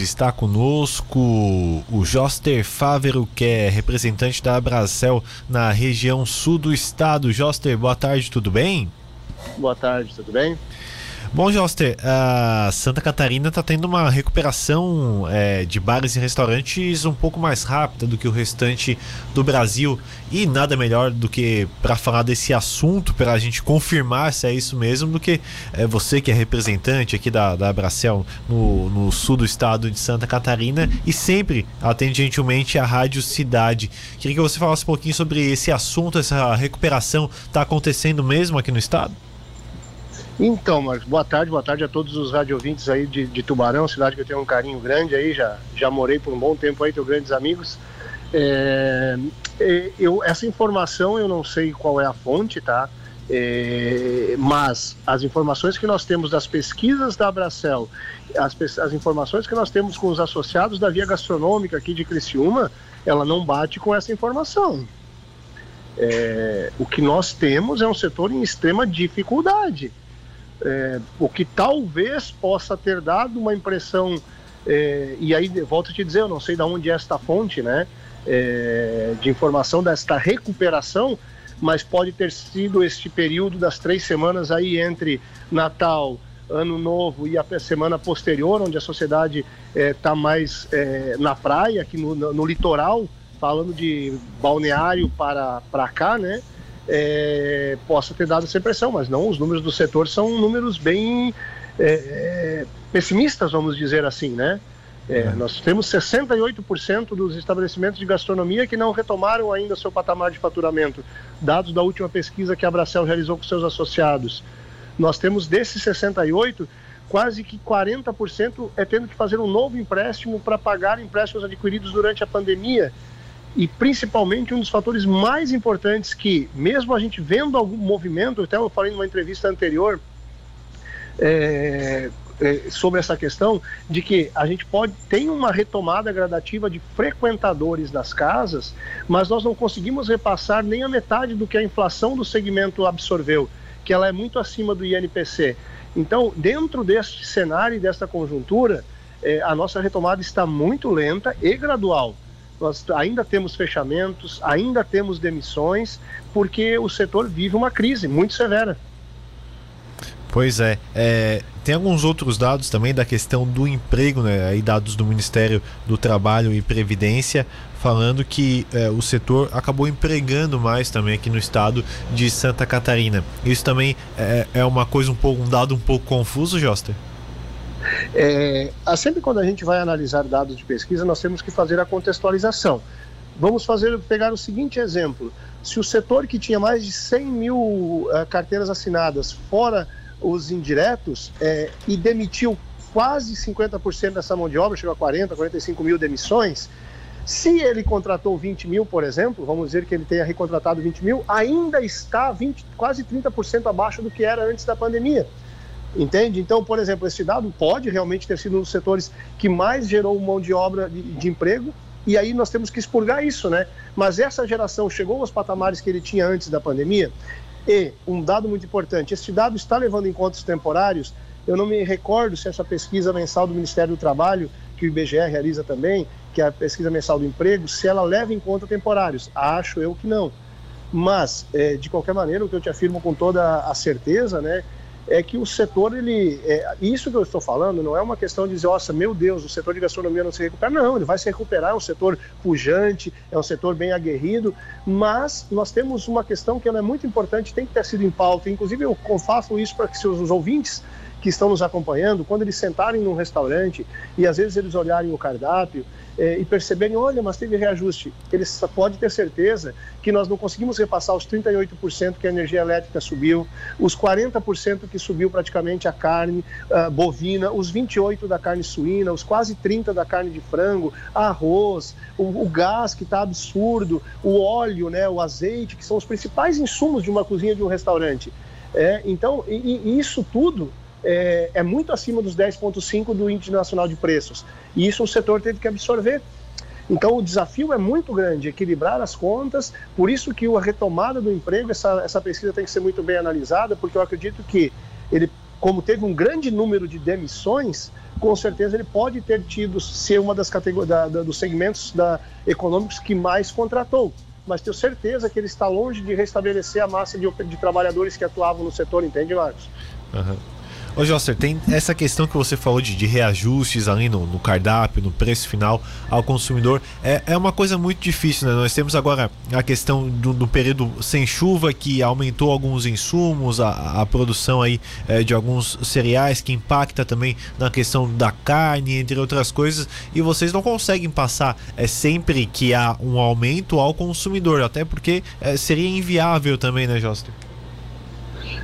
está conosco o Joster Fávero, que é representante da Abracel na região sul do estado. Joster, boa tarde, tudo bem? Boa tarde, tudo bem? Bom, Joster, a Santa Catarina está tendo uma recuperação é, de bares e restaurantes um pouco mais rápida do que o restante do Brasil. E nada melhor do que para falar desse assunto, para a gente confirmar se é isso mesmo, do que é, você que é representante aqui da, da Abracel no, no sul do estado de Santa Catarina e sempre atende gentilmente a Rádio Cidade. Queria que você falasse um pouquinho sobre esse assunto, essa recuperação está acontecendo mesmo aqui no estado? Então, Marcos, boa tarde, boa tarde a todos os radiovintes aí de, de, Tubarão, cidade que eu tenho um carinho grande aí, já, já morei por um bom tempo aí, tenho grandes amigos. É, é, eu, essa informação eu não sei qual é a fonte, tá? É, mas as informações que nós temos das pesquisas da Abracel, as, as informações que nós temos com os associados da Via Gastronômica aqui de Criciúma, ela não bate com essa informação. É, o que nós temos é um setor em extrema dificuldade é, o que talvez possa ter dado uma impressão, é, e aí volto a te dizer, eu não sei de onde é esta fonte né, é, de informação desta recuperação, mas pode ter sido este período das três semanas aí entre Natal, Ano Novo e a semana posterior, onde a sociedade está é, mais é, na praia, aqui no, no, no litoral, falando de balneário para, para cá, né? É, possa ter dado essa impressão, mas não, os números do setor são números bem é, é pessimistas, vamos dizer assim, né? É, é. nós temos 68% dos estabelecimentos de gastronomia que não retomaram ainda seu patamar de faturamento, dados da última pesquisa que a Bracel realizou com seus associados. Nós temos desses 68, quase que 40% é tendo que fazer um novo empréstimo para pagar empréstimos adquiridos durante a pandemia e principalmente um dos fatores mais importantes que, mesmo a gente vendo algum movimento, até eu falei numa entrevista anterior é, é, sobre essa questão, de que a gente pode tem uma retomada gradativa de frequentadores das casas, mas nós não conseguimos repassar nem a metade do que a inflação do segmento absorveu, que ela é muito acima do INPC. Então, dentro deste cenário e desta conjuntura, é, a nossa retomada está muito lenta e gradual nós ainda temos fechamentos, ainda temos demissões, porque o setor vive uma crise muito severa. Pois é, é, tem alguns outros dados também da questão do emprego, né? Aí dados do Ministério do Trabalho e Previdência falando que é, o setor acabou empregando mais também aqui no estado de Santa Catarina. Isso também é, é uma coisa um pouco um dado um pouco confuso, Joster. É, sempre quando a gente vai analisar dados de pesquisa, nós temos que fazer a contextualização. Vamos fazer pegar o seguinte exemplo: se o setor que tinha mais de 100 mil uh, carteiras assinadas, fora os indiretos, é, e demitiu quase 50% dessa mão de obra, chegou a 40, 45 mil demissões. Se ele contratou 20 mil, por exemplo, vamos dizer que ele tenha recontratado 20 mil, ainda está 20, quase 30% abaixo do que era antes da pandemia. Entende? Então, por exemplo, esse dado pode realmente ter sido um dos setores que mais gerou mão de obra de, de, emprego, e aí nós temos que expurgar isso, né? Mas essa geração chegou aos patamares que ele tinha antes da pandemia, e um dado muito importante: esse dado está levando em conta os temporários. Eu não me recordo se essa pesquisa mensal do Ministério do Trabalho, que o IBGE realiza também, que é a pesquisa mensal do emprego, se ela leva em conta temporários. Acho eu que não. Mas, é, de qualquer maneira, o que eu te afirmo com toda a certeza, né? É que o setor, ele. É, isso que eu estou falando não é uma questão de dizer, nossa, meu Deus, o setor de gastronomia não se recupera. Não, ele vai se recuperar, é um setor pujante, é um setor bem aguerrido, mas nós temos uma questão que é muito importante, tem que ter sido em pauta. Inclusive, eu faço isso para que os ouvintes que estão nos acompanhando, quando eles sentarem num restaurante e às vezes eles olharem o cardápio é, e perceberem, olha, mas teve reajuste, eles podem ter certeza que nós não conseguimos repassar os 38% que a energia elétrica subiu, os 40% que subiu praticamente a carne uh, bovina, os 28% da carne suína, os quase 30% da carne de frango, arroz, o, o gás que está absurdo, o óleo, né, o azeite, que são os principais insumos de uma cozinha de um restaurante. É, então, e, e isso tudo é, é muito acima dos 10,5% do Índice Nacional de Preços. E isso o setor teve que absorver. Então o desafio é muito grande, equilibrar as contas, por isso que a retomada do emprego, essa, essa pesquisa tem que ser muito bem analisada, porque eu acredito que ele, como teve um grande número de demissões, com certeza ele pode ter tido ser uma das categorias da, da, dos segmentos da, econômicos que mais contratou. Mas tenho certeza que ele está longe de restabelecer a massa de, de trabalhadores que atuavam no setor, entende, Marcos? Uhum. Ô Josser, tem essa questão que você falou de, de reajustes ali no, no, cardápio, no preço final ao consumidor. É, é uma coisa muito difícil, né? Nós temos agora a questão do, do período sem chuva que aumentou alguns insumos, a, a produção aí é, de alguns cereais que impacta também na questão da carne, entre outras coisas. E vocês não conseguem passar é, sempre que há um aumento ao consumidor, até porque é, seria inviável também, né, Josser?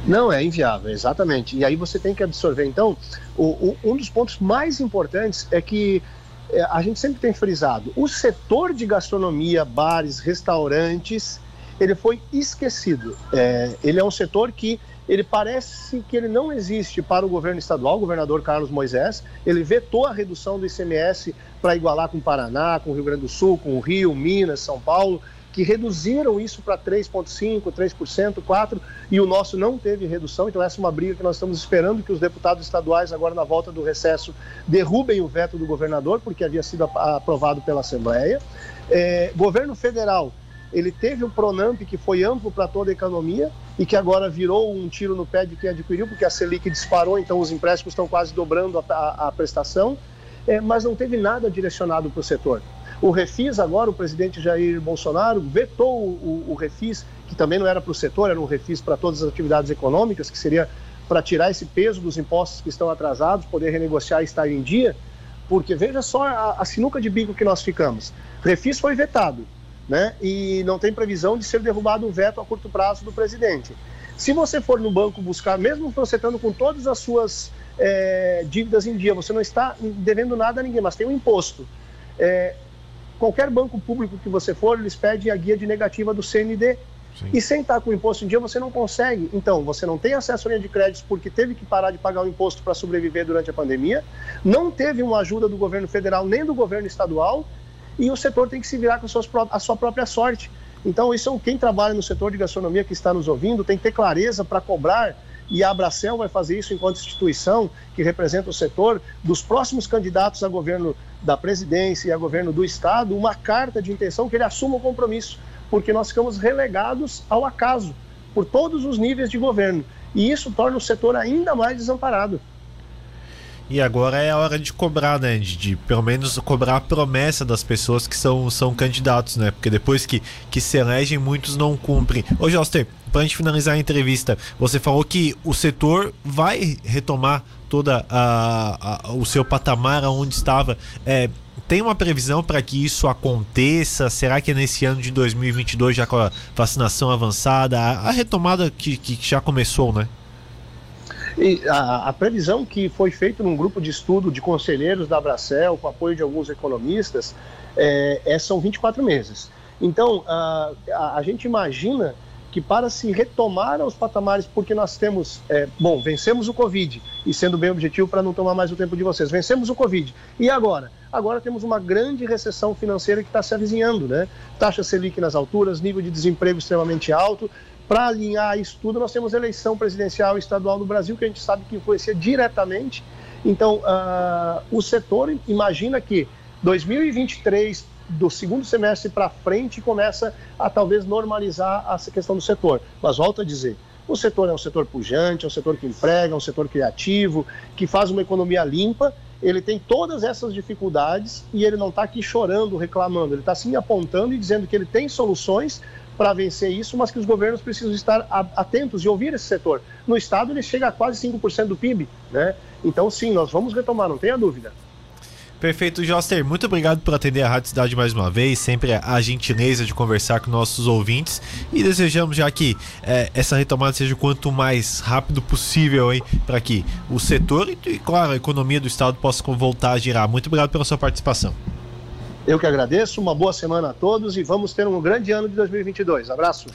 Não, é inviável, exatamente. E aí você tem que absorver. Então, o, o, um dos pontos mais importantes é que é, a gente sempre tem frisado: o setor de gastronomia, bares, restaurantes, ele foi esquecido. É, ele é um setor que ele parece que ele não existe para o governo estadual, o governador Carlos Moisés. Ele vetou a redução do ICMS para igualar com o Paraná, com o Rio Grande do Sul, com o Rio, Minas, São Paulo que reduziram isso para 3,5%, 3%, 4%, e o nosso não teve redução. Então, essa é uma briga que nós estamos esperando que os deputados estaduais, agora na volta do recesso, derrubem o veto do governador, porque havia sido aprovado pela Assembleia. É, governo federal, ele teve o Pronamp, que foi amplo para toda a economia e que agora virou um tiro no pé de quem adquiriu, porque a Selic disparou, então os empréstimos estão quase dobrando a, a, a prestação, é, mas não teve nada direcionado para o setor. O Refis, agora, o presidente Jair Bolsonaro vetou o, o, Refis, que também não era para o setor, era um Refis para todas as atividades econômicas, que seria para tirar esse peso dos impostos que estão atrasados, poder renegociar e estar em dia, porque veja só a, a sinuca de bico que nós ficamos. Refis foi vetado, né? E não tem previsão de ser derrubado o veto a curto prazo do presidente. Se você for no banco buscar, mesmo você estando com todas as suas é, dívidas em dia, você não está devendo nada a ninguém, mas tem um imposto. É, Qualquer banco público que você for, eles pedem a guia de negativa do CND. Sim. E sem estar com o imposto em dia, você não consegue. Então, você não tem acesso à linha de créditos porque teve que parar de pagar o imposto para sobreviver durante a pandemia, não teve uma ajuda do governo federal nem do governo estadual, e o setor tem que se virar com a sua própria sorte. Então, isso quem trabalha no setor de gastronomia que está nos ouvindo tem que ter clareza para cobrar e a Abracel vai fazer isso enquanto instituição que representa o setor, dos próximos candidatos a governo da presidência e a governo do Estado, uma carta de intenção que ele assuma o compromisso, porque nós ficamos relegados ao acaso por todos os níveis de governo. E isso torna o setor ainda mais desamparado. E agora é a hora de cobrar, né? De, de, pelo menos cobrar a promessa das pessoas que são, são candidatos, né? Porque depois que, que se elegem, muitos não cumprem. Ô, Joster, pra gente finalizar a entrevista, você falou que o setor vai retomar toda a, a o seu patamar aonde estava. É, tem uma previsão para que isso aconteça? Será que é nesse ano de 2022, já com a vacinação avançada, a, a retomada que, que já começou, né? E a, a, previsão que foi feita num grupo de estudo de conselheiros da Abracel, com apoio de alguns economistas, é, é são 24 meses. Então, a, a, a, gente imagina que para se retomar aos patamares, porque nós temos, é, bom, vencemos o Covid, e sendo bem objetivo para não tomar mais o tempo de vocês, vencemos o Covid. E agora? Agora temos uma grande recessão financeira que está se avizinhando, né? Taxa Selic nas alturas, nível de desemprego extremamente alto, para alinhar isso tudo, nós temos eleição presidencial e estadual no Brasil, que a gente sabe que influencia diretamente. Então, uh, o setor imagina que 2023, do segundo semestre para frente, começa a talvez normalizar essa questão do setor. Mas volto a dizer, o setor é um setor pujante, é um setor que emprega, é um setor criativo, que faz uma economia limpa. Ele tem todas essas dificuldades e ele não está aqui chorando, reclamando. Ele está sim apontando e dizendo que ele tem soluções para vencer isso, mas que os governos precisam estar atentos e ouvir esse setor. No Estado, ele chega a quase 5% do PIB, né? Então, sim, nós vamos retomar, não tenha dúvida. Perfeito, Joster. Muito obrigado por atender a Rádio Cidade mais uma vez. Sempre a gentileza de conversar com nossos ouvintes. E desejamos já que é, essa retomada seja o quanto mais rápido possível para que o setor e, e, claro, a economia do Estado possa voltar a girar. Muito obrigado pela sua participação. Eu que agradeço, uma boa semana a todos e vamos ter um grande ano de 2022. Abraço.